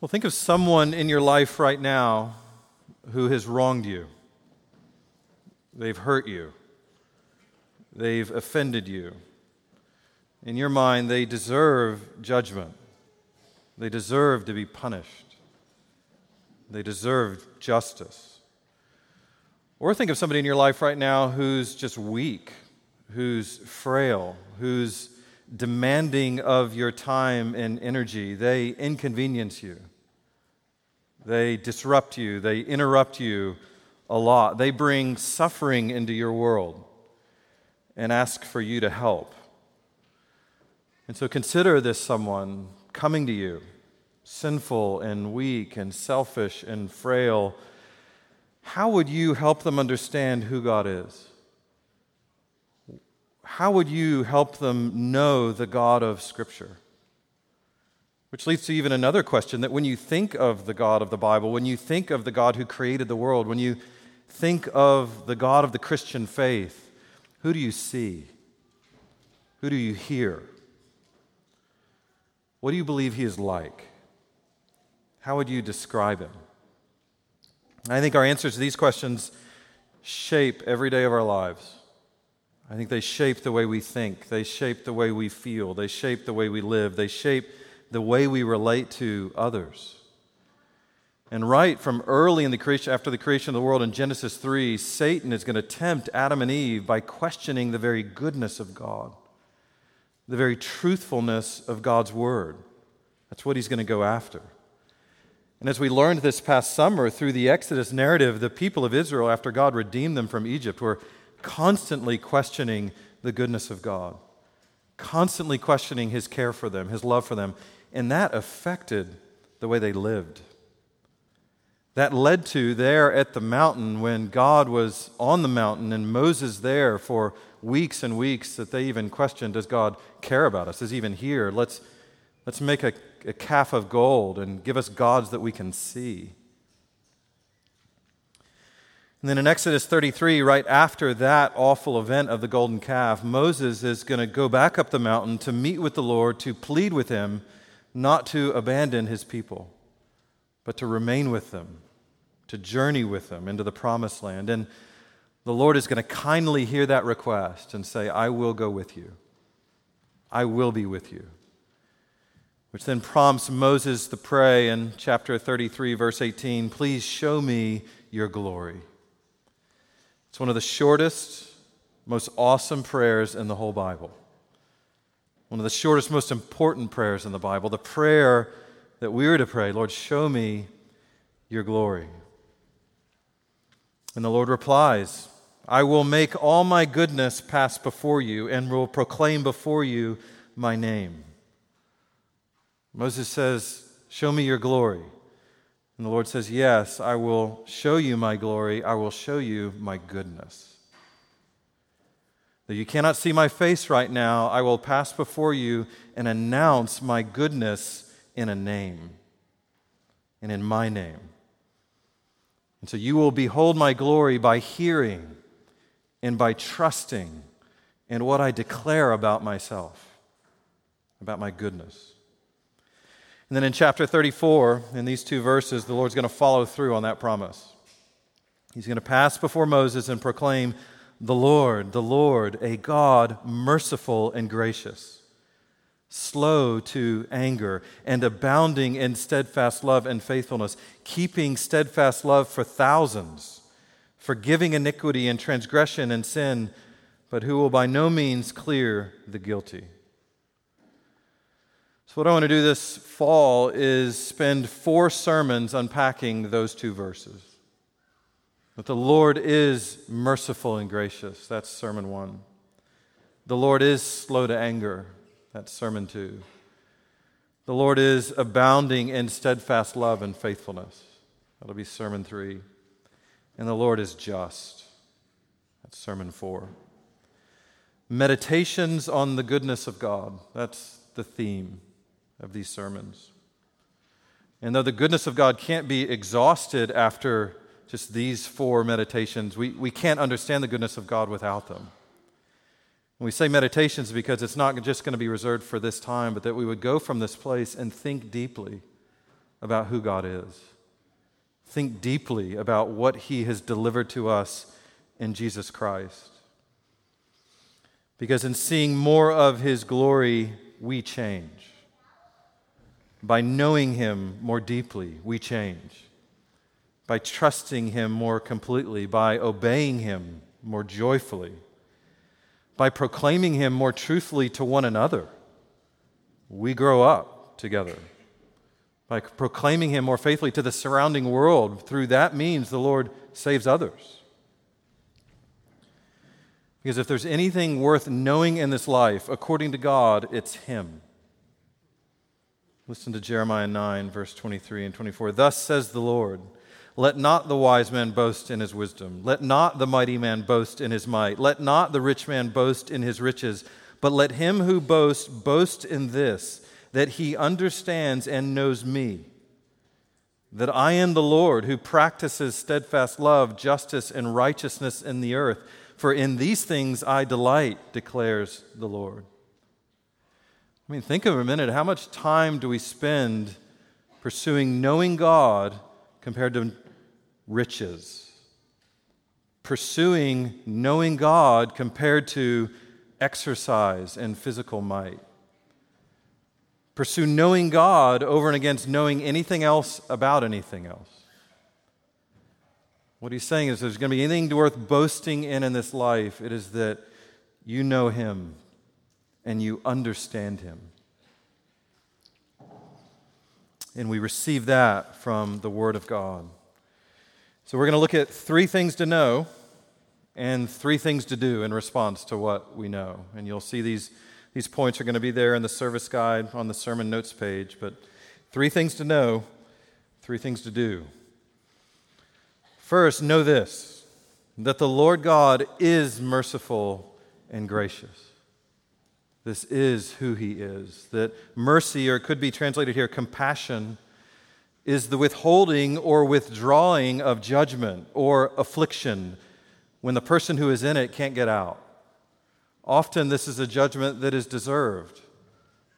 Well, think of someone in your life right now who has wronged you. They've hurt you. They've offended you. In your mind, they deserve judgment. They deserve to be punished. They deserve justice. Or think of somebody in your life right now who's just weak, who's frail, who's demanding of your time and energy. They inconvenience you. They disrupt you. They interrupt you a lot. They bring suffering into your world and ask for you to help. And so consider this someone coming to you, sinful and weak and selfish and frail. How would you help them understand who God is? How would you help them know the God of Scripture? Which leads to even another question that when you think of the God of the Bible, when you think of the God who created the world, when you think of the God of the Christian faith, who do you see? Who do you hear? What do you believe he is like? How would you describe him? I think our answers to these questions shape every day of our lives. I think they shape the way we think, they shape the way we feel, they shape the way we live, they shape the way we relate to others. And right from early in the creation, after the creation of the world in Genesis 3, Satan is going to tempt Adam and Eve by questioning the very goodness of God, the very truthfulness of God's word. That's what he's going to go after. And as we learned this past summer through the Exodus narrative, the people of Israel, after God redeemed them from Egypt, were constantly questioning the goodness of God, constantly questioning his care for them, his love for them. And that affected the way they lived. That led to there at the mountain when God was on the mountain and Moses there for weeks and weeks that they even questioned Does God care about us? Is even here? Let's, let's make a, a calf of gold and give us gods that we can see. And then in Exodus 33, right after that awful event of the golden calf, Moses is going to go back up the mountain to meet with the Lord, to plead with him not to abandon his people, but to remain with them, to journey with them into the promised land. And the Lord is going to kindly hear that request and say, I will go with you. I will be with you. Which then prompts Moses to pray in chapter 33, verse 18 Please show me your glory. It's one of the shortest, most awesome prayers in the whole Bible one of the shortest, most important prayers in the Bible, the prayer that we are to pray Lord, show me your glory. And the Lord replies, I will make all my goodness pass before you and will proclaim before you my name. Moses says, Show me your glory. And the Lord says, Yes, I will show you my glory. I will show you my goodness. Though you cannot see my face right now, I will pass before you and announce my goodness in a name and in my name. And so you will behold my glory by hearing and by trusting in what I declare about myself, about my goodness. And then in chapter 34, in these two verses, the Lord's going to follow through on that promise. He's going to pass before Moses and proclaim the Lord, the Lord, a God merciful and gracious, slow to anger, and abounding in steadfast love and faithfulness, keeping steadfast love for thousands, forgiving iniquity and transgression and sin, but who will by no means clear the guilty. So, what I want to do this fall is spend four sermons unpacking those two verses. But the Lord is merciful and gracious. That's sermon one. The Lord is slow to anger. That's sermon two. The Lord is abounding in steadfast love and faithfulness. That'll be sermon three. And the Lord is just. That's sermon four. Meditations on the goodness of God. That's the theme of these sermons. And though the goodness of God can't be exhausted after just these four meditations, we, we can't understand the goodness of God without them. And we say meditations because it's not just going to be reserved for this time, but that we would go from this place and think deeply about who God is. Think deeply about what He has delivered to us in Jesus Christ. Because in seeing more of His glory, we change. By knowing Him more deeply, we change. By trusting Him more completely, by obeying Him more joyfully, by proclaiming Him more truthfully to one another, we grow up together. By proclaiming Him more faithfully to the surrounding world, through that means the Lord saves others. Because if there's anything worth knowing in this life, according to God, it's Him. Listen to Jeremiah 9, verse 23 and 24. Thus says the Lord Let not the wise man boast in his wisdom. Let not the mighty man boast in his might. Let not the rich man boast in his riches. But let him who boasts boast in this, that he understands and knows me, that I am the Lord who practices steadfast love, justice, and righteousness in the earth. For in these things I delight, declares the Lord. I mean, think of a minute. How much time do we spend pursuing knowing God compared to riches? Pursuing knowing God compared to exercise and physical might. Pursue knowing God over and against knowing anything else about anything else. What he's saying is there's going to be anything worth boasting in in this life, it is that you know him and you understand Him. And we receive that from the Word of God. So we're going to look at three things to know and three things to do in response to what we know. And you'll see these, these points are going to be there in the service guide on the sermon notes page. But three things to know, three things to do. First, know this that the Lord God is merciful and gracious. This is who he is. That mercy, or it could be translated here, compassion, is the withholding or withdrawing of judgment or affliction when the person who is in it can't get out. Often, this is a judgment that is deserved.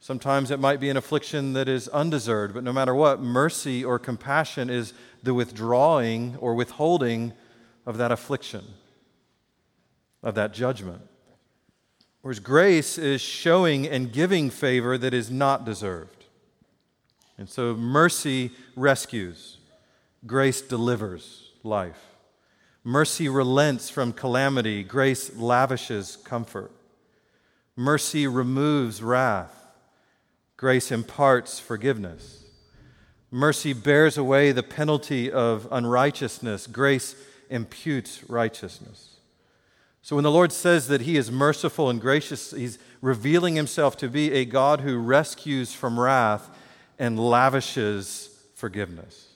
Sometimes it might be an affliction that is undeserved, but no matter what, mercy or compassion is the withdrawing or withholding of that affliction, of that judgment. Whereas grace is showing and giving favor that is not deserved. And so mercy rescues, grace delivers life. Mercy relents from calamity, grace lavishes comfort. Mercy removes wrath, grace imparts forgiveness. Mercy bears away the penalty of unrighteousness, grace imputes righteousness. So when the Lord says that He is merciful and gracious, He's revealing Himself to be a God who rescues from wrath and lavishes forgiveness,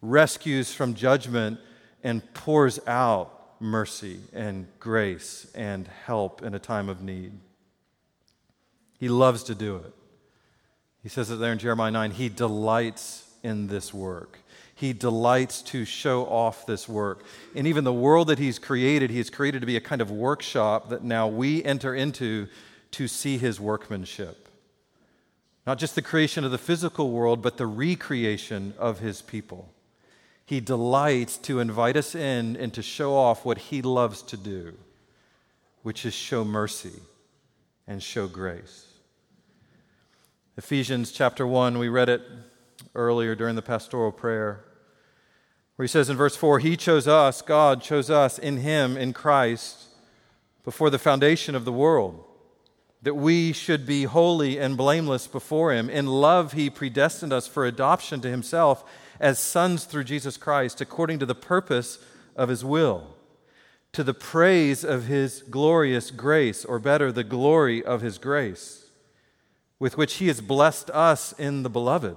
rescues from judgment and pours out mercy and grace and help in a time of need. He loves to do it. He says it there in Jeremiah 9 He delights in this work. He delights to show off this work. And even the world that He's created, He has created to be a kind of workshop that now we enter into to see His workmanship. Not just the creation of the physical world, but the recreation of His people. He delights to invite us in and to show off what He loves to do, which is show mercy and show grace. Ephesians chapter 1, we read it earlier during the pastoral prayer where he says in verse 4 He chose us, God chose us in Him, in Christ, before the foundation of the world, that we should be holy and blameless before Him. In love, He predestined us for adoption to Himself as sons through Jesus Christ, according to the purpose of His will, to the praise of His glorious grace, or better, the glory of His grace, with which He has blessed us in the Beloved.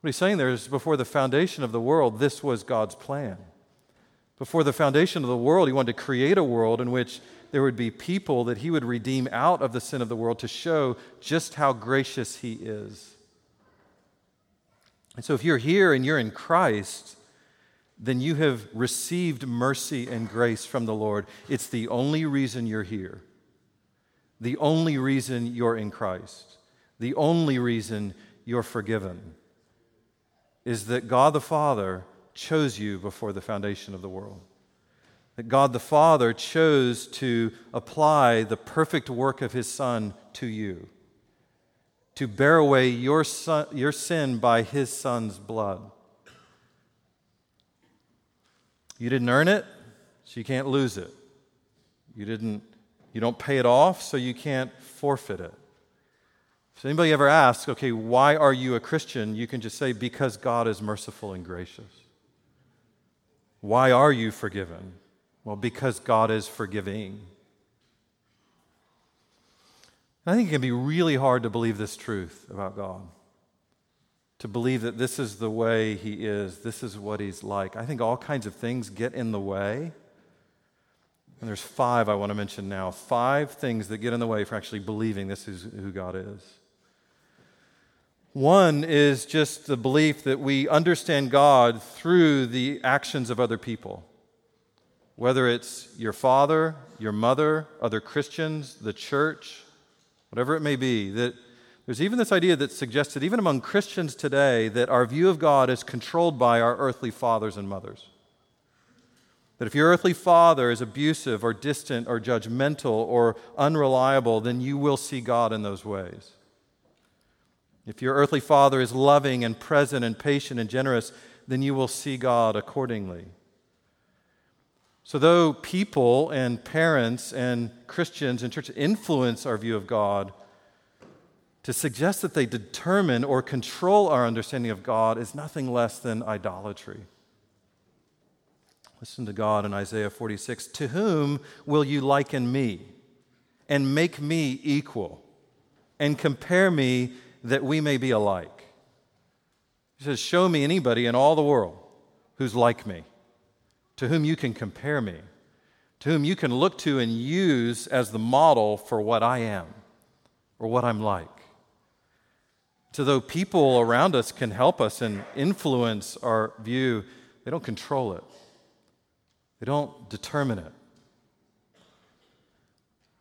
What he's saying there is before the foundation of the world, this was God's plan. Before the foundation of the world, He wanted to create a world in which there would be people that He would redeem out of the sin of the world to show just how gracious He is. And so, if you're here and you're in Christ, then you have received mercy and grace from the Lord. It's the only reason you're here, the only reason you're in Christ, the only reason you're forgiven is that God the Father chose you before the foundation of the world. That God the Father chose to apply the perfect work of His Son to you, to bear away your, son, your sin by His Son's blood. You didn't earn it, so you can't lose it. You, didn't, you don't pay it off, so you can't forfeit it. If anybody ever asks, okay, why are you a Christian? You can just say, because God is merciful and gracious. Why are you forgiven? Well, because God is forgiving. I think it can be really hard to believe this truth about God. To believe that this is the way He is, this is what He's like. I think all kinds of things get in the way. And there's five I want to mention now. Five things that get in the way for actually believing this is who God is. One is just the belief that we understand God through the actions of other people. Whether it's your father, your mother, other Christians, the church, whatever it may be, that there's even this idea that suggests that even among Christians today that our view of God is controlled by our earthly fathers and mothers. That if your earthly father is abusive or distant or judgmental or unreliable, then you will see God in those ways. If your earthly father is loving and present and patient and generous, then you will see God accordingly. So, though people and parents and Christians and church influence our view of God, to suggest that they determine or control our understanding of God is nothing less than idolatry. Listen to God in Isaiah 46 To whom will you liken me and make me equal and compare me that we may be alike. He says, Show me anybody in all the world who's like me, to whom you can compare me, to whom you can look to and use as the model for what I am or what I'm like. So, though people around us can help us and influence our view, they don't control it, they don't determine it.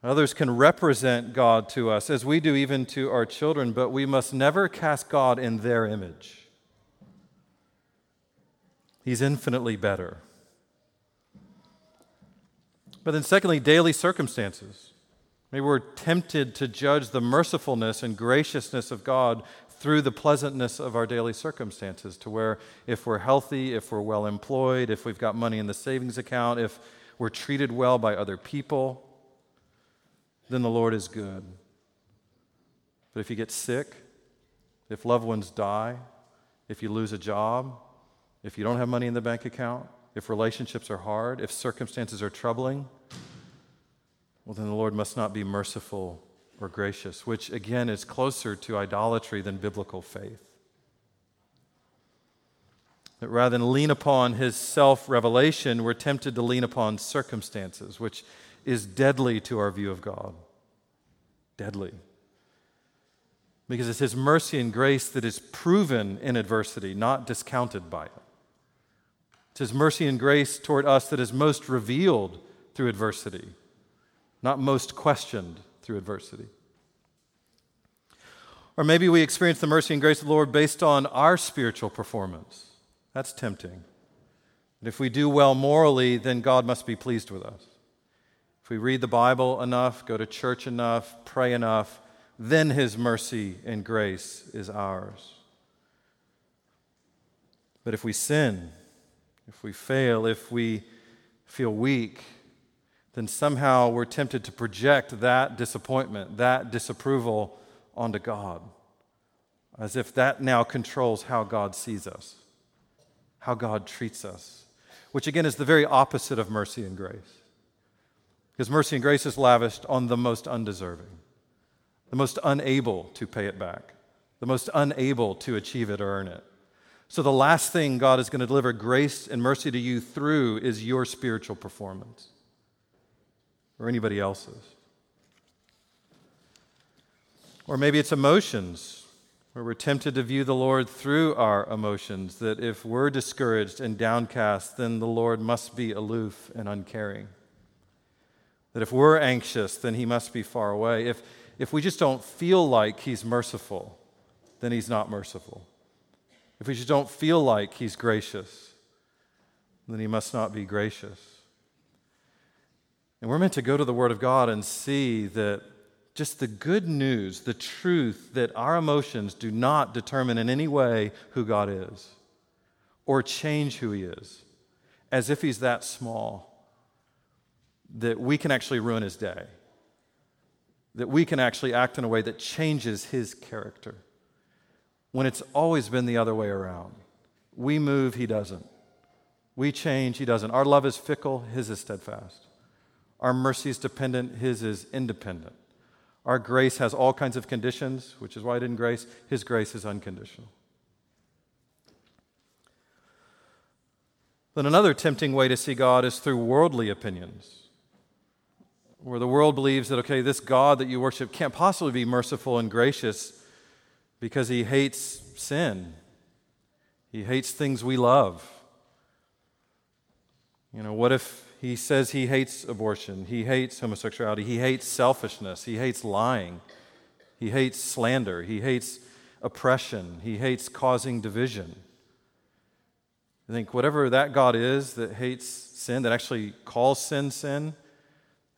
Others can represent God to us, as we do even to our children, but we must never cast God in their image. He's infinitely better. But then, secondly, daily circumstances. Maybe we're tempted to judge the mercifulness and graciousness of God through the pleasantness of our daily circumstances, to where if we're healthy, if we're well employed, if we've got money in the savings account, if we're treated well by other people, then the Lord is good. But if you get sick, if loved ones die, if you lose a job, if you don't have money in the bank account, if relationships are hard, if circumstances are troubling, well, then the Lord must not be merciful or gracious, which again is closer to idolatry than biblical faith. That rather than lean upon his self revelation, we're tempted to lean upon circumstances, which is deadly to our view of God. Deadly. Because it's His mercy and grace that is proven in adversity, not discounted by it. It's His mercy and grace toward us that is most revealed through adversity, not most questioned through adversity. Or maybe we experience the mercy and grace of the Lord based on our spiritual performance. That's tempting. And if we do well morally, then God must be pleased with us. If we read the Bible enough, go to church enough, pray enough, then His mercy and grace is ours. But if we sin, if we fail, if we feel weak, then somehow we're tempted to project that disappointment, that disapproval onto God, as if that now controls how God sees us, how God treats us, which again is the very opposite of mercy and grace. His mercy and grace is lavished on the most undeserving, the most unable to pay it back, the most unable to achieve it or earn it, So, the last thing God is going to deliver grace and mercy to you through is your spiritual performance or anybody else's. Or maybe it's emotions, where we're tempted to view the Lord through our emotions, that if we're discouraged and downcast, then the Lord must be aloof and uncaring. That if we're anxious, then he must be far away. If, if we just don't feel like he's merciful, then he's not merciful. If we just don't feel like he's gracious, then he must not be gracious. And we're meant to go to the Word of God and see that just the good news, the truth that our emotions do not determine in any way who God is or change who He is, as if He's that small, that we can actually ruin His day, that we can actually act in a way that changes His character when it's always been the other way around. We move, He doesn't. We change, He doesn't. Our love is fickle, His is steadfast. Our mercy is dependent, His is independent. Our grace has all kinds of conditions, which is why I didn't grace. His grace is unconditional. Then another tempting way to see God is through worldly opinions, where the world believes that, okay, this God that you worship can't possibly be merciful and gracious because he hates sin, he hates things we love. You know, what if he says he hates abortion, he hates homosexuality, he hates selfishness, he hates lying, he hates slander, he hates oppression, he hates causing division. I think whatever that God is that hates sin, that actually calls sin sin,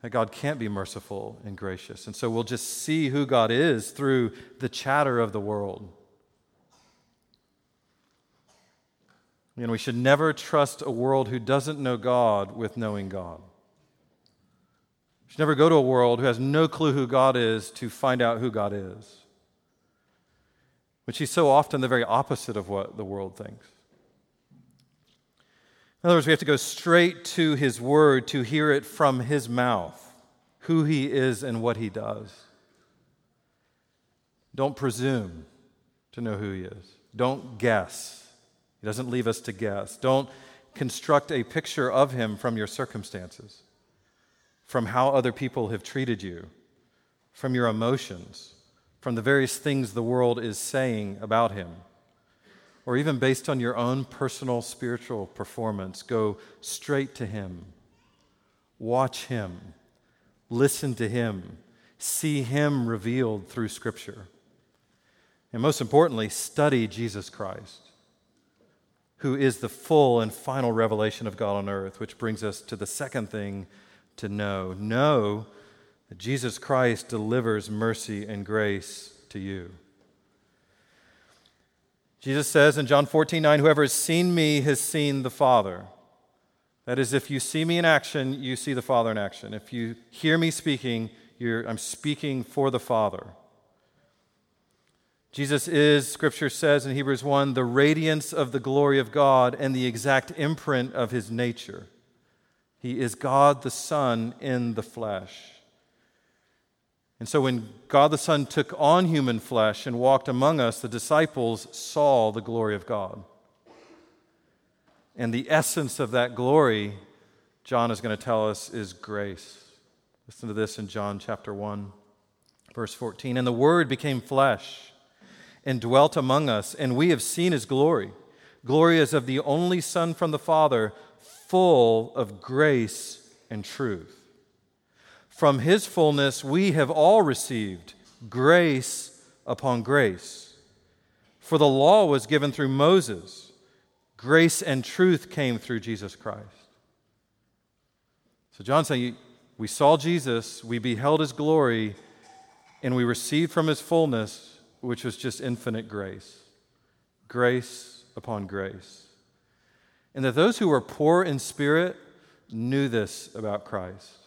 that God can't be merciful and gracious. And so we'll just see who God is through the chatter of the world. And we should never trust a world who doesn't know God with knowing God. We should never go to a world who has no clue who God is to find out who God is, which is so often the very opposite of what the world thinks. In other words, we have to go straight to His Word to hear it from His mouth, who He is and what He does. Don't presume to know who He is, don't guess. He doesn't leave us to guess. Don't construct a picture of him from your circumstances, from how other people have treated you, from your emotions, from the various things the world is saying about him, or even based on your own personal spiritual performance. Go straight to him. Watch him. Listen to him. See him revealed through Scripture. And most importantly, study Jesus Christ who is the full and final revelation of God on earth, which brings us to the second thing to know. Know that Jesus Christ delivers mercy and grace to you. Jesus says in John 14, 9, Whoever has seen me has seen the Father. That is, if you see me in action, you see the Father in action. If you hear me speaking, I'm speaking for the Father. Jesus is, Scripture says in Hebrews 1, the radiance of the glory of God and the exact imprint of his nature. He is God the Son in the flesh. And so when God the Son took on human flesh and walked among us, the disciples saw the glory of God. And the essence of that glory, John is going to tell us, is grace. Listen to this in John chapter 1, verse 14. And the Word became flesh and dwelt among us, and we have seen his glory. Glory as of the only Son from the Father, full of grace and truth. From his fullness we have all received grace upon grace. For the law was given through Moses, grace and truth came through Jesus Christ. So John's saying, We saw Jesus, we beheld his glory, and we received from his fullness which was just infinite grace, grace upon grace. And that those who were poor in spirit knew this about Christ.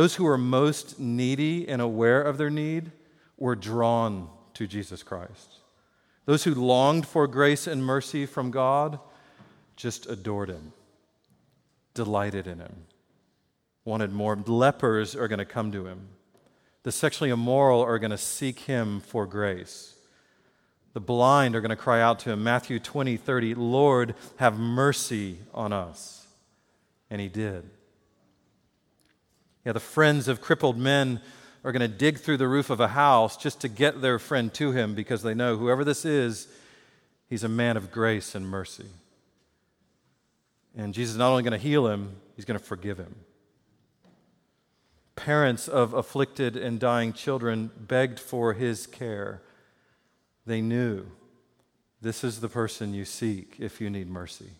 Those who were most needy and aware of their need were drawn to Jesus Christ. Those who longed for grace and mercy from God just adored him, delighted in him, wanted more. Lepers are going to come to him the sexually immoral are going to seek him for grace. The blind are going to cry out to him. Matthew 20, 30, Lord, have mercy on us. And he did. The friends of crippled men are going to dig through the roof of a house just to get their friend to him because they know whoever this is, he's a man of grace and mercy. And Jesus is not only going to heal him, he's going to forgive him. Parents of afflicted and dying children begged for his care. They knew this is the person you seek if you need mercy.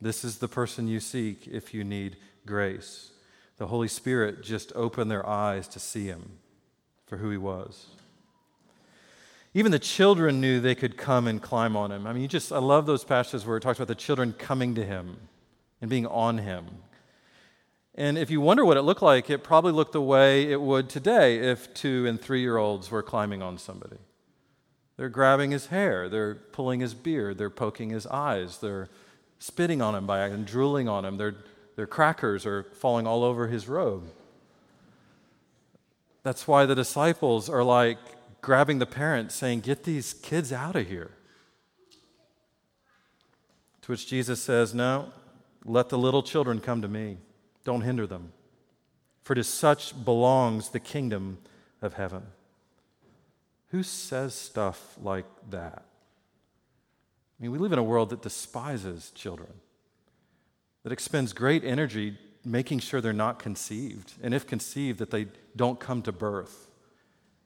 This is the person you seek if you need grace. The Holy Spirit just opened their eyes to see him for who he was. Even the children knew they could come and climb on him. I mean, you just, I love those passages where it talks about the children coming to him and being on him. And if you wonder what it looked like, it probably looked the way it would today if two and three year olds were climbing on somebody. They're grabbing his hair, they're pulling his beard, they're poking his eyes, they're spitting on him by and drooling on him, their, their crackers are falling all over his robe. That's why the disciples are like grabbing the parents, saying, Get these kids out of here. To which Jesus says, No, let the little children come to me. Don't hinder them, for to such belongs the kingdom of heaven. Who says stuff like that? I mean, we live in a world that despises children, that expends great energy making sure they're not conceived, and if conceived, that they don't come to birth,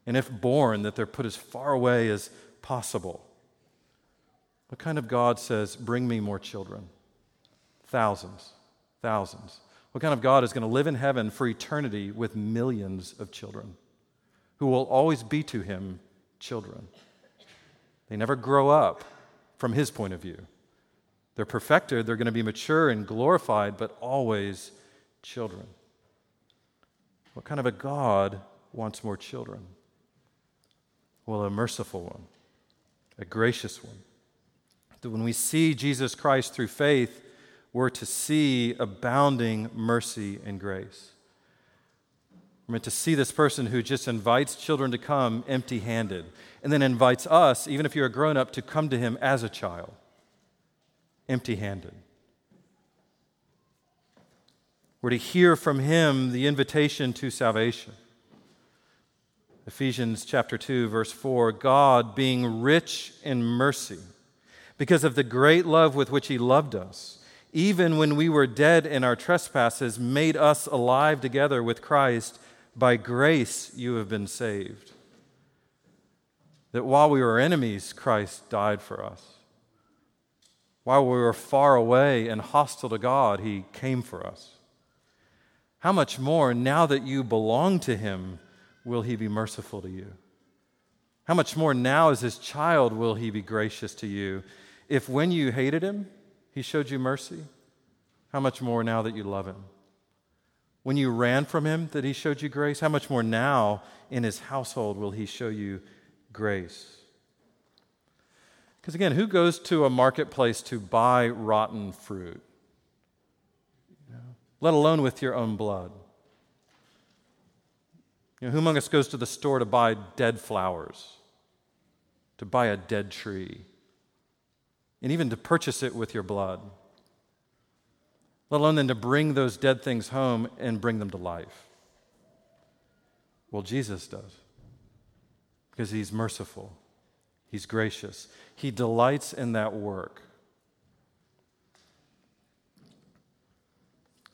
and if born, that they're put as far away as possible. What kind of God says, Bring me more children? Thousands, thousands. What kind of God is going to live in heaven for eternity with millions of children who will always be to him children? They never grow up from his point of view. They're perfected, they're going to be mature and glorified, but always children. What kind of a God wants more children? Well, a merciful one, a gracious one. That when we see Jesus Christ through faith, we're to see abounding mercy and grace. We're meant to see this person who just invites children to come empty handed and then invites us, even if you're a grown up, to come to him as a child, empty handed. We're to hear from him the invitation to salvation. Ephesians chapter 2 verse 4 God being rich in mercy because of the great love with which he loved us even when we were dead in our trespasses, made us alive together with Christ. By grace you have been saved. That while we were enemies, Christ died for us. While we were far away and hostile to God, He came for us. How much more, now that you belong to Him, will He be merciful to you? How much more now, as His child, will He be gracious to you? If when you hated Him, he showed you mercy. How much more now that you love him? When you ran from him, that he showed you grace? How much more now in his household will he show you grace? Because again, who goes to a marketplace to buy rotten fruit? You know, let alone with your own blood. You know, who among us goes to the store to buy dead flowers, to buy a dead tree? and even to purchase it with your blood, let alone then to bring those dead things home and bring them to life. Well, Jesus does because he's merciful, he's gracious, he delights in that work.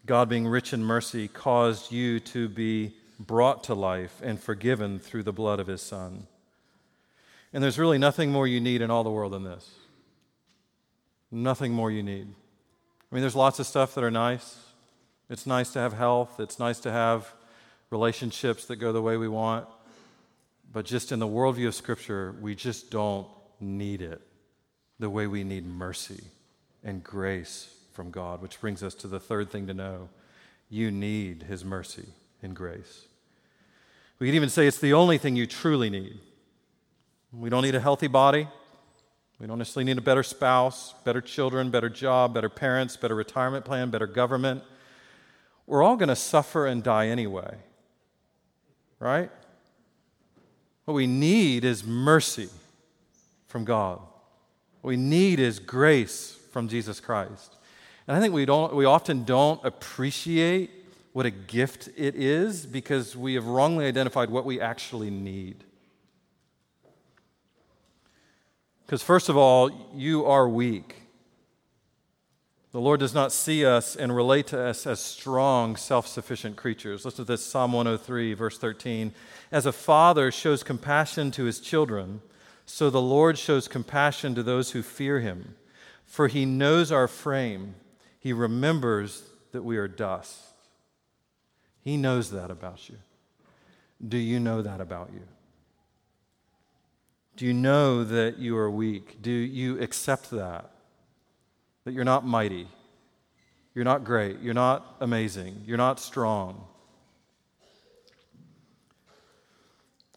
God, being rich in mercy, caused you to be brought to life and forgiven through the blood of his Son. And there's really nothing more you need in all the world than this. Nothing more you need. I mean, there's lots of stuff that are nice. It's nice to have health, it's nice to have relationships that go the way we want. But just in the worldview of Scripture, we just don't need it the way we need mercy and grace from God, which brings us to the third thing to know you need His mercy and grace. We could even say it's the only thing you truly need. We don't need a healthy body. We don't necessarily need a better spouse, better children, better job, better parents, better retirement plan, better government. We're all going to suffer and die anyway. Right? What we need is mercy from God. What we need is grace from Jesus Christ. And I think we, don't, we often don't appreciate what a gift it is because we have wrongly identified what we actually need. Because, first of all, you are weak. The Lord does not see us and relate to us as strong, self sufficient creatures. Listen to this Psalm 103, verse 13. As a father shows compassion to his children, so the Lord shows compassion to those who fear him. For he knows our frame, he remembers that we are dust. He knows that about you. Do you know that about you? Do you know that you are weak? Do you accept that? That you're not mighty, you're not great, you're not amazing, you're not strong.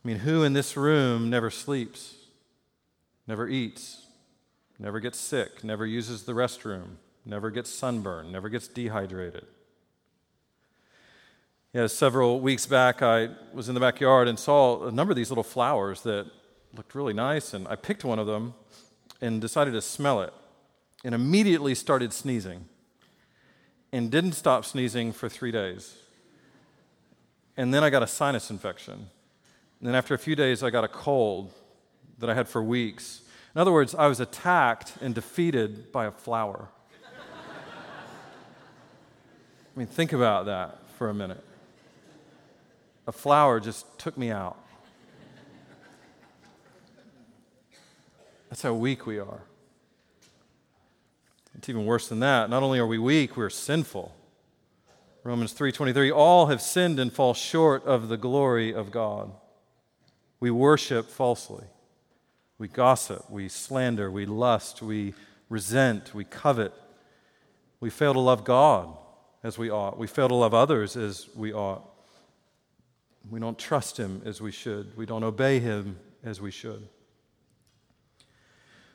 I mean, who in this room never sleeps, never eats, never gets sick, never uses the restroom, never gets sunburned, never gets dehydrated? Yeah, several weeks back, I was in the backyard and saw a number of these little flowers that looked really nice, and I picked one of them and decided to smell it, and immediately started sneezing, and didn't stop sneezing for three days. And then I got a sinus infection. And then after a few days, I got a cold that I had for weeks. In other words, I was attacked and defeated by a flower. I mean, think about that for a minute. A flower just took me out. That's how weak we are. It's even worse than that. Not only are we weak, we're sinful. Romans 3:23 all have sinned and fall short of the glory of God. We worship falsely. We gossip, we slander, we lust, we resent, we covet. We fail to love God as we ought. We fail to love others as we ought. We don't trust him as we should. We don't obey him as we should.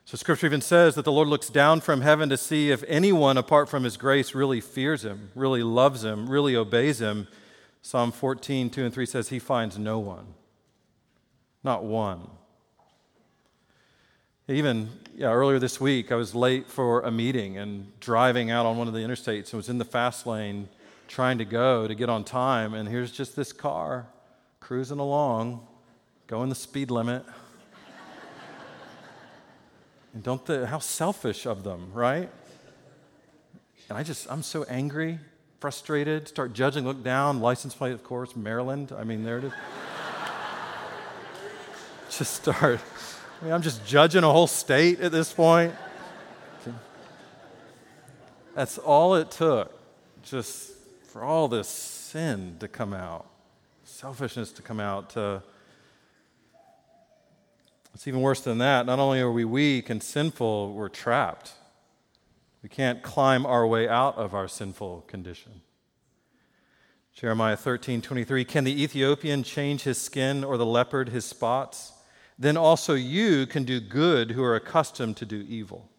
So, scripture even says that the Lord looks down from heaven to see if anyone, apart from his grace, really fears him, really loves him, really obeys him. Psalm 14, 2 and 3 says, He finds no one, not one. Even yeah, earlier this week, I was late for a meeting and driving out on one of the interstates and was in the fast lane trying to go to get on time. And here's just this car cruising along, going the speed limit. And don't the, how selfish of them, right? And I just, I'm so angry, frustrated, start judging, look down, license plate, of course, Maryland. I mean, there it is. just start, I mean, I'm just judging a whole state at this point. That's all it took, just for all this sin to come out, selfishness to come out, to it's even worse than that. Not only are we weak and sinful, we're trapped. We can't climb our way out of our sinful condition. Jeremiah 13, 23. Can the Ethiopian change his skin or the leopard his spots? Then also you can do good who are accustomed to do evil.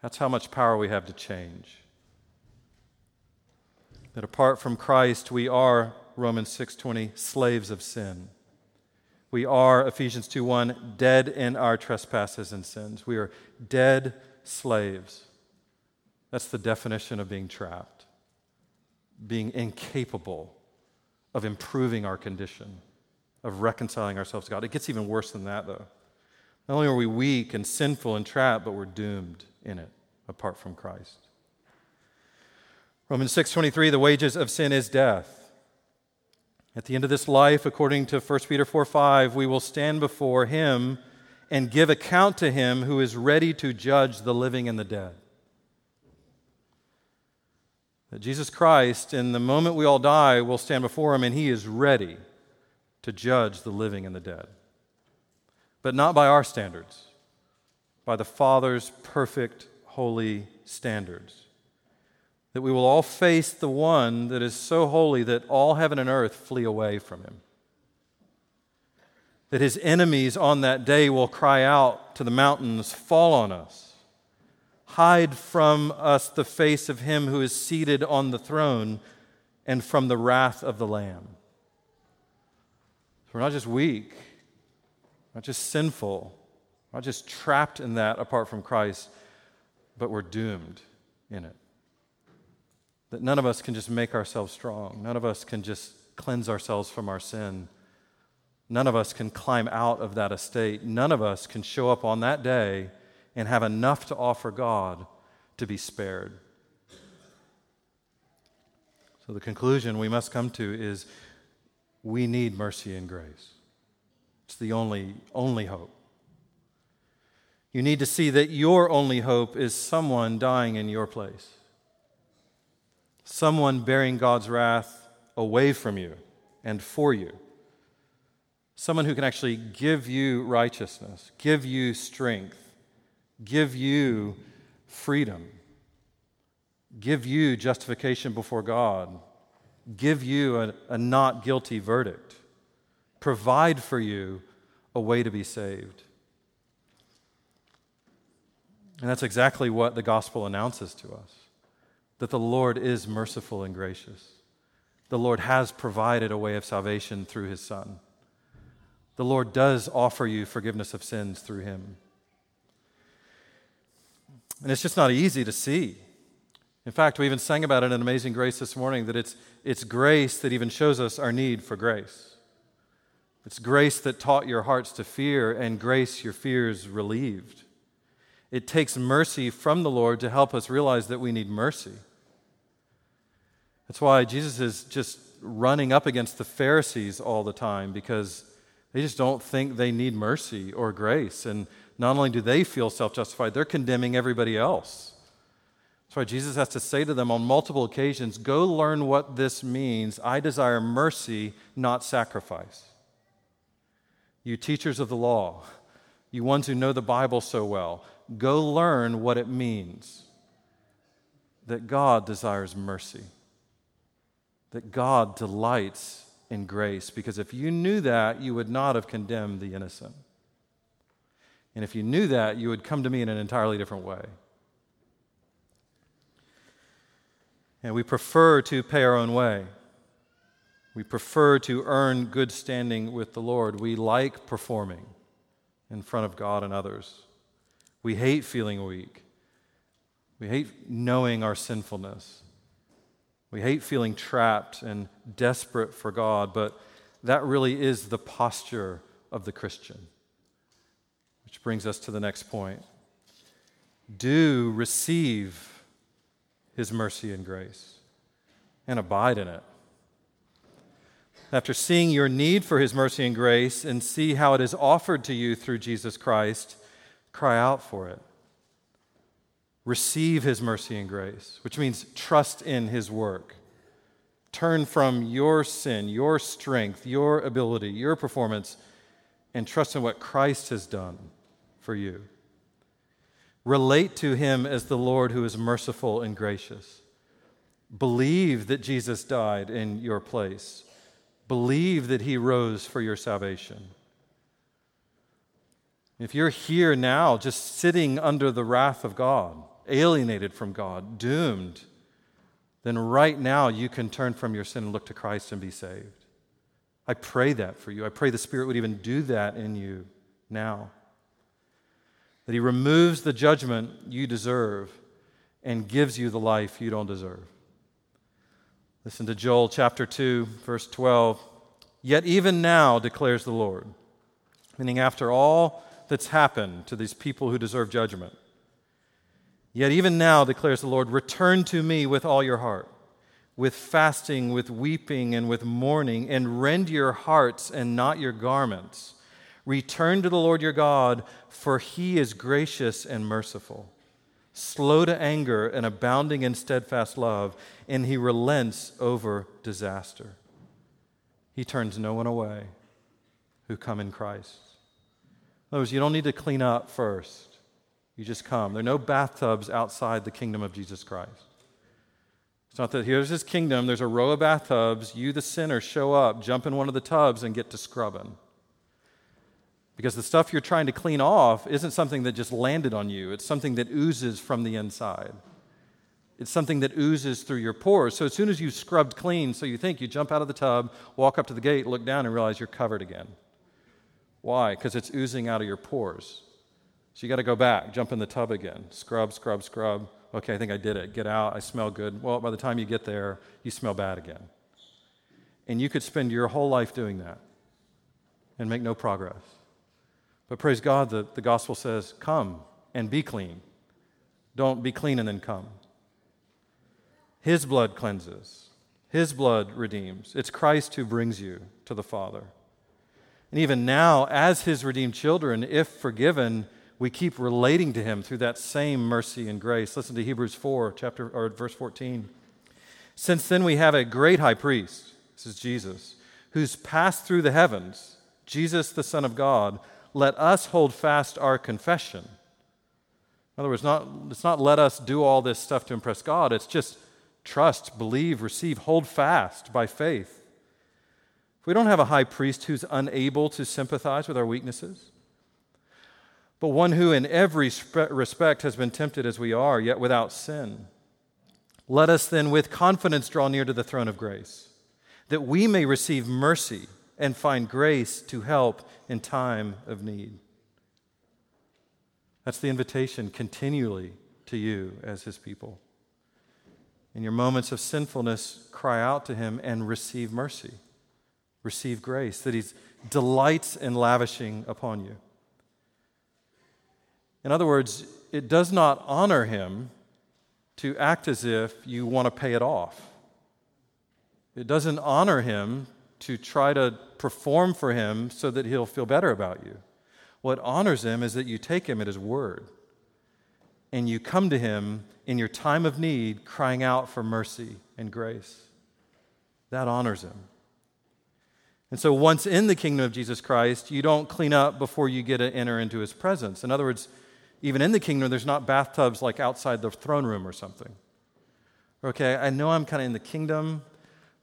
That's how much power we have to change. That apart from Christ, we are, Romans 6:20, slaves of sin. We are, Ephesians 2 1, dead in our trespasses and sins. We are dead slaves. That's the definition of being trapped, being incapable of improving our condition, of reconciling ourselves to God. It gets even worse than that, though. Not only are we weak and sinful and trapped, but we're doomed in it apart from Christ. Romans 6:23 the wages of sin is death at the end of this life, according to 1 Peter 4 5, we will stand before him and give account to him who is ready to judge the living and the dead. That Jesus Christ, in the moment we all die, will stand before him and he is ready to judge the living and the dead. But not by our standards, by the Father's perfect, holy standards that we will all face the one that is so holy that all heaven and earth flee away from him. That his enemies on that day will cry out to the mountains, Fall on us. Hide from us the face of him who is seated on the throne and from the wrath of the Lamb. So we're not just weak, not just sinful, not just trapped in that apart from Christ, but we're doomed in it. That none of us can just make ourselves strong. None of us can just cleanse ourselves from our sin. None of us can climb out of that estate. None of us can show up on that day and have enough to offer God to be spared. So, the conclusion we must come to is we need mercy and grace. It's the only, only hope. You need to see that your only hope is someone dying in your place, someone bearing God's wrath away from you and for you, someone who can actually give you righteousness, give you strength, give you freedom, give you justification before God, give you a, a not guilty verdict, provide for you a way to be saved. And that's exactly what the gospel announces to us that the Lord is merciful and gracious. The Lord has provided a way of salvation through his Son. The Lord does offer you forgiveness of sins through him. And it's just not easy to see. In fact, we even sang about it in Amazing Grace this morning that it's, it's grace that even shows us our need for grace. It's grace that taught your hearts to fear, and grace your fears relieved. It takes mercy from the Lord to help us realize that we need mercy. That's why Jesus is just running up against the Pharisees all the time because they just don't think they need mercy or grace. And not only do they feel self justified, they're condemning everybody else. That's why Jesus has to say to them on multiple occasions Go learn what this means. I desire mercy, not sacrifice. You teachers of the law, you ones who know the Bible so well, go learn what it means that God desires mercy, that God delights in grace. Because if you knew that, you would not have condemned the innocent. And if you knew that, you would come to me in an entirely different way. And we prefer to pay our own way. We prefer to earn good standing with the Lord. We like performing in front of God and others. We hate feeling weak. We hate knowing our sinfulness. We hate feeling trapped and desperate for God, but that really is the posture of the Christian. Which brings us to the next point. Do receive his mercy and grace and abide in it. After seeing your need for his mercy and grace and see how it is offered to you through Jesus Christ, cry out for it. Receive his mercy and grace, which means trust in his work. Turn from your sin, your strength, your ability, your performance, and trust in what Christ has done for you. Relate to him as the Lord who is merciful and gracious. Believe that Jesus died in your place. Believe that he rose for your salvation. If you're here now just sitting under the wrath of God, alienated from God, doomed, then right now you can turn from your sin and look to Christ and be saved. I pray that for you. I pray the Spirit would even do that in you now that He removes the judgment you deserve and gives you the life you don't deserve. Listen to Joel chapter 2, verse 12. Yet even now, declares the Lord, meaning after all that's happened to these people who deserve judgment, yet even now, declares the Lord, return to me with all your heart, with fasting, with weeping, and with mourning, and rend your hearts and not your garments. Return to the Lord your God, for he is gracious and merciful, slow to anger and abounding in steadfast love, and he relents over disaster. He turns no one away who come in Christ. In other words, you don't need to clean up first. You just come. There are no bathtubs outside the kingdom of Jesus Christ. It's not that here's his kingdom, there's a row of bathtubs. You, the sinner, show up, jump in one of the tubs, and get to scrubbing. Because the stuff you're trying to clean off isn't something that just landed on you, it's something that oozes from the inside. It's something that oozes through your pores. So as soon as you've scrubbed clean, so you think, you jump out of the tub, walk up to the gate, look down, and realize you're covered again. Why? Because it's oozing out of your pores. So you got to go back, jump in the tub again, scrub, scrub, scrub. Okay, I think I did it. Get out. I smell good. Well, by the time you get there, you smell bad again. And you could spend your whole life doing that and make no progress. But praise God, the, the gospel says, come and be clean. Don't be clean and then come. His blood cleanses, His blood redeems. It's Christ who brings you to the Father. And even now, as His redeemed children, if forgiven, we keep relating to him through that same mercy and grace. Listen to Hebrews 4, chapter or verse 14. Since then we have a great high priest, this is Jesus, who's passed through the heavens, Jesus the Son of God, let us hold fast our confession. In other words, not, it's not let us do all this stuff to impress God, it's just trust, believe, receive, hold fast by faith. If we don't have a high priest who's unable to sympathize with our weaknesses, but one who in every respect has been tempted as we are, yet without sin. Let us then with confidence draw near to the throne of grace, that we may receive mercy and find grace to help in time of need. That's the invitation continually to you as his people. In your moments of sinfulness, cry out to him and receive mercy, receive grace that he delights in lavishing upon you. In other words, it does not honor him to act as if you want to pay it off. It doesn't honor him to try to perform for him so that he'll feel better about you. What honors him is that you take him at his word and you come to him in your time of need, crying out for mercy and grace. That honors him. And so, once in the kingdom of Jesus Christ, you don't clean up before you get to enter into his presence. In other words, even in the kingdom, there's not bathtubs like outside the throne room or something. Okay, I know I'm kind of in the kingdom,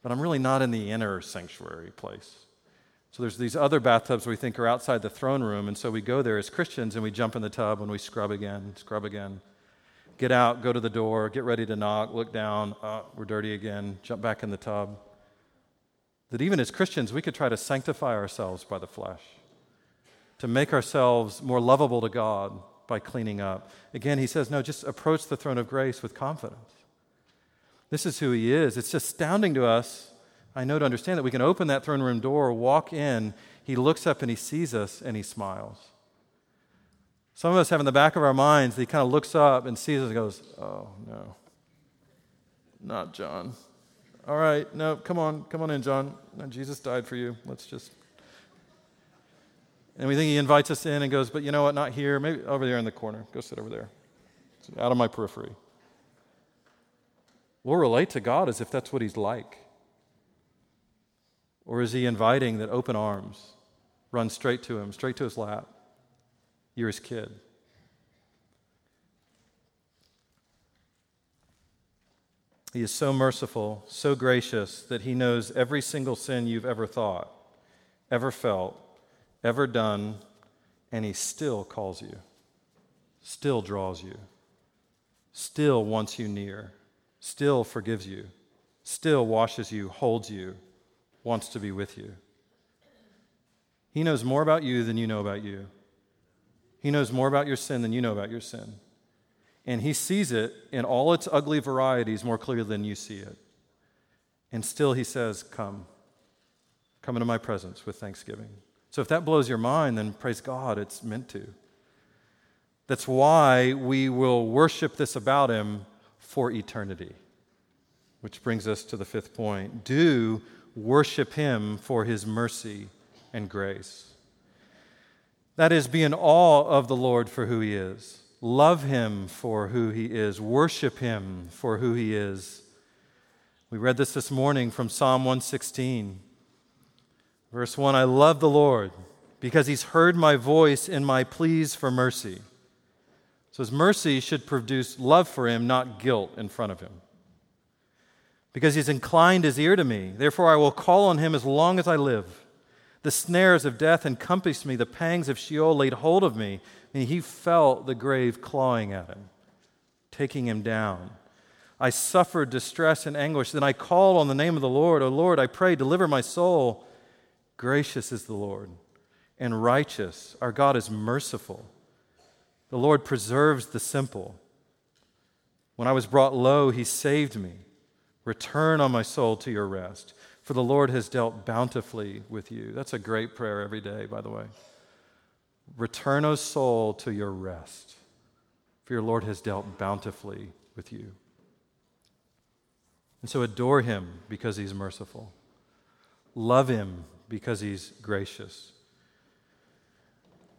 but I'm really not in the inner sanctuary place. So there's these other bathtubs we think are outside the throne room, and so we go there as Christians and we jump in the tub and we scrub again, scrub again. Get out, go to the door, get ready to knock, look down, oh, we're dirty again, jump back in the tub. That even as Christians, we could try to sanctify ourselves by the flesh, to make ourselves more lovable to God, by cleaning up. Again, he says, no, just approach the throne of grace with confidence. This is who he is. It's astounding to us, I know, to understand that we can open that throne room door, walk in, he looks up and he sees us and he smiles. Some of us have in the back of our minds, that he kind of looks up and sees us and goes, oh, no, not John. All right, no, come on, come on in, John. No, Jesus died for you. Let's just and we think he invites us in and goes, but you know what, not here, maybe over there in the corner. Go sit over there. It's out of my periphery. We'll relate to God as if that's what he's like. Or is he inviting that open arms run straight to him, straight to his lap? You're his kid. He is so merciful, so gracious that he knows every single sin you've ever thought, ever felt, ever done, and He still calls you, still draws you, still wants you near, still forgives you, still washes you, holds you, wants to be with you. He knows more about you than you know about you. He knows more about your sin than you know about your sin. And He sees it in all its ugly varieties more clearly than you see it. And still He says, Come. Come into my presence with thanksgiving. So if that blows your mind, then praise God, it's meant to. That's why we will worship this about Him for eternity. Which brings us to the fifth point. Do worship Him for His mercy and grace. That is, be in awe of the Lord for who He is. Love Him for who He is. Worship Him for who He is. We read this this morning from Psalm 116. Verse 1 I love the Lord because he's heard my voice in my pleas for mercy. So his mercy should produce love for him, not guilt in front of him. Because he's inclined his ear to me. Therefore, I will call on him as long as I live. The snares of death encompassed me, the pangs of Sheol laid hold of me, and he felt the grave clawing at him, taking him down. I suffered distress and anguish. Then I called on the name of the Lord. O Lord, I pray, deliver my soul. Gracious is the Lord and righteous. Our God is merciful. The Lord preserves the simple. When I was brought low, he saved me. Return, on my soul, to your rest, for the Lord has dealt bountifully with you. That's a great prayer every day, by the way. Return, O soul, to your rest, for your Lord has dealt bountifully with you. And so adore him because he's merciful, love him because he's gracious.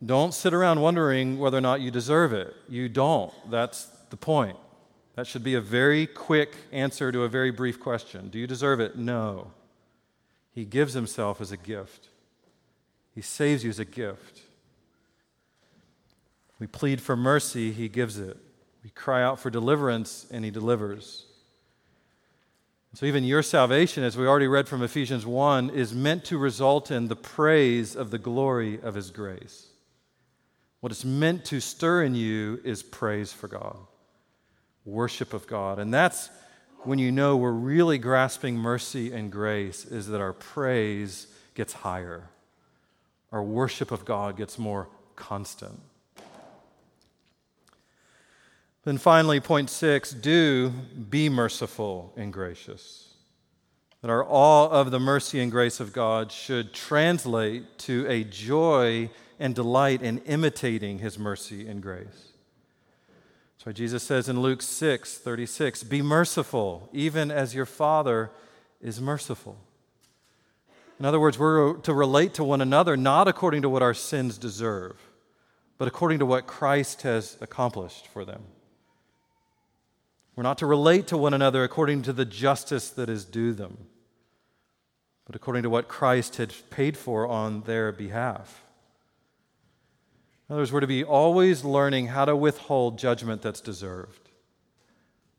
Don't sit around wondering whether or not you deserve it. You don't. That's the point. That should be a very quick answer to a very brief question. Do you deserve it? No. He gives himself as a gift, He saves you as a gift. We plead for mercy, He gives it. We cry out for deliverance, and He delivers. So, even your salvation, as we already read from Ephesians 1, is meant to result in the praise of the glory of His grace. What it's meant to stir in you is praise for God worship of God. And that's when you know we're really grasping mercy and grace, is that our praise gets higher, our worship of God gets more constant. Then finally, point six do be merciful and gracious. That our awe of the mercy and grace of God should translate to a joy and delight in imitating his mercy and grace. That's why Jesus says in Luke 6 36, Be merciful, even as your Father is merciful. In other words, we're to relate to one another not according to what our sins deserve, but according to what Christ has accomplished for them. We're not to relate to one another according to the justice that is due them, but according to what Christ had paid for on their behalf. In other words, we're to be always learning how to withhold judgment that's deserved.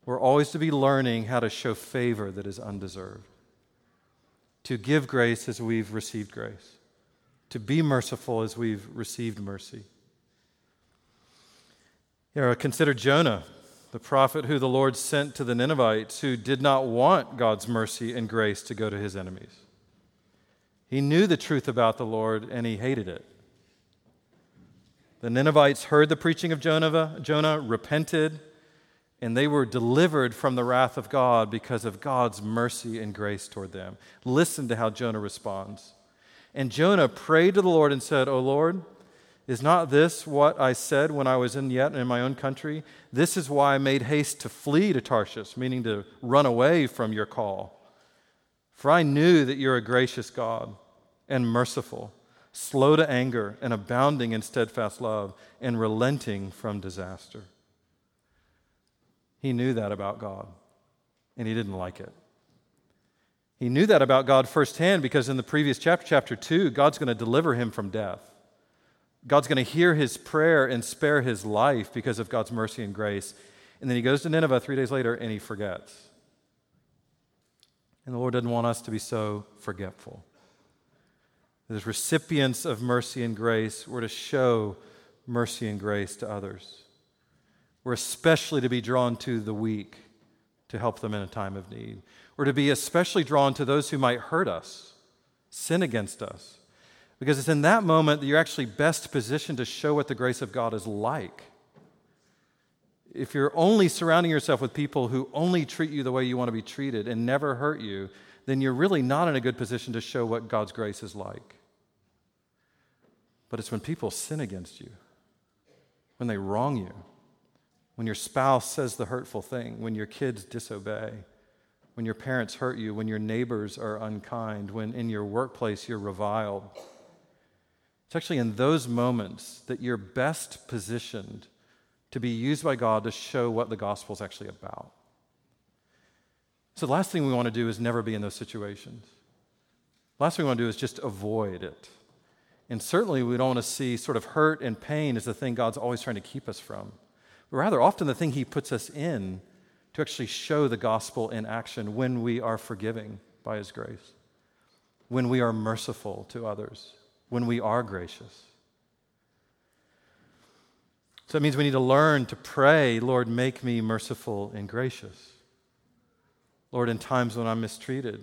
We're always to be learning how to show favor that is undeserved, to give grace as we've received grace, to be merciful as we've received mercy. You know, consider Jonah, the prophet who the Lord sent to the Ninevites, who did not want God's mercy and grace to go to his enemies. He knew the truth about the Lord and he hated it. The Ninevites heard the preaching of Jonah, Jonah, repented, and they were delivered from the wrath of God because of God's mercy and grace toward them. Listen to how Jonah responds. And Jonah prayed to the Lord and said, O Lord, is not this what I said when I was in yet in my own country? This is why I made haste to flee to Tarshish, meaning to run away from your call. For I knew that you're a gracious God and merciful slow to anger, and abounding in steadfast love, and relenting from disaster. He knew that about God, and he didn't like it. He knew that about God firsthand because in the previous chapter, chapter 2, God's going to deliver him from death. God's going to hear his prayer and spare his life because of God's mercy and grace. And then he goes to Nineveh three days later and he forgets. And the Lord doesn't want us to be so forgetful. As recipients of mercy and grace, we're to show mercy and grace to others. We're especially to be drawn to the weak to help them in a time of need. We're to be especially drawn to those who might hurt us, sin against us, because it's in that moment that you're actually best positioned to show what the grace of God is like. If you're only surrounding yourself with people who only treat you the way you want to be treated and never hurt you, then you're really not in a good position to show what God's grace is like. But it's when people sin against you, when they wrong you, when your spouse says the hurtful thing, when your kids disobey, when your parents hurt you, when your neighbors are unkind, when in your workplace you're reviled. It's actually in those moments that you're best positioned to be used by God to show what the gospel is actually about. So, the last thing we want to do is never be in those situations. The last thing we want to do is just avoid it. And certainly, we don't want to see sort of hurt and pain as the thing God's always trying to keep us from, but rather, often the thing He puts us in to actually show the gospel in action when we are forgiving by His grace, when we are merciful to others, when we are gracious. So it means we need to learn to pray, Lord, make me merciful and gracious. Lord, in times when I'm mistreated,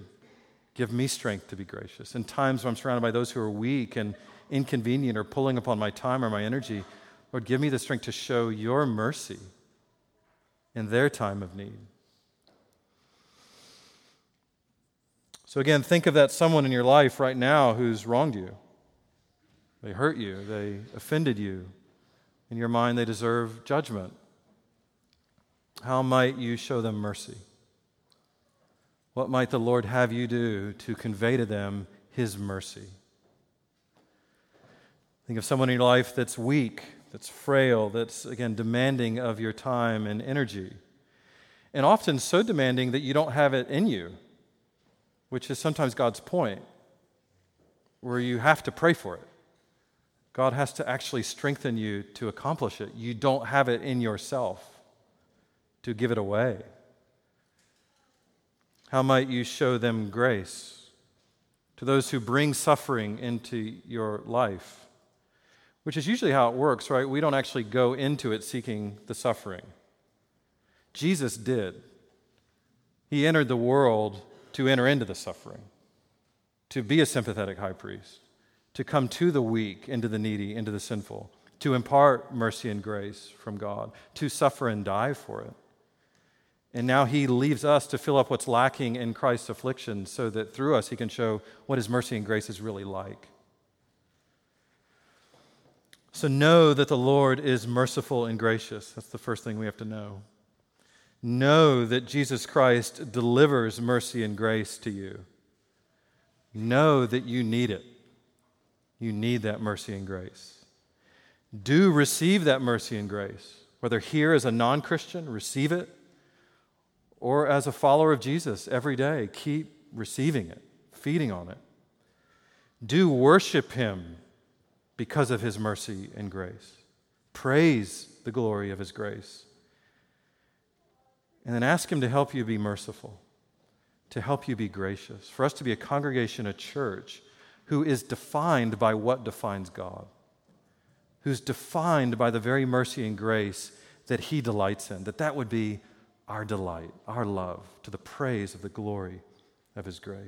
give me strength to be gracious. In times when I'm surrounded by those who are weak and inconvenient or pulling upon my time or my energy, Lord, give me the strength to show your mercy in their time of need. So, again, think of that someone in your life right now who's wronged you. They hurt you, they offended you. In your mind, they deserve judgment. How might you show them mercy? What might the Lord have you do to convey to them his mercy? Think of someone in your life that's weak, that's frail, that's, again, demanding of your time and energy. And often so demanding that you don't have it in you, which is sometimes God's point, where you have to pray for it. God has to actually strengthen you to accomplish it. You don't have it in yourself to give it away. How might you show them grace to those who bring suffering into your life? Which is usually how it works, right? We don't actually go into it seeking the suffering. Jesus did. He entered the world to enter into the suffering, to be a sympathetic high priest, to come to the weak, into the needy, into the sinful, to impart mercy and grace from God, to suffer and die for it. And now he leaves us to fill up what's lacking in Christ's affliction so that through us he can show what his mercy and grace is really like. So know that the Lord is merciful and gracious. That's the first thing we have to know. Know that Jesus Christ delivers mercy and grace to you. Know that you need it. You need that mercy and grace. Do receive that mercy and grace. Whether here as a non Christian, receive it or as a follower of Jesus every day, keep receiving it, feeding on it. Do worship Him because of His mercy and grace. Praise the glory of His grace. And then ask Him to help you be merciful, to help you be gracious, for us to be a congregation, a church who is defined by what defines God, who's defined by the very mercy and grace that He delights in, that that would be our delight, our love, to the praise of the glory of His grace.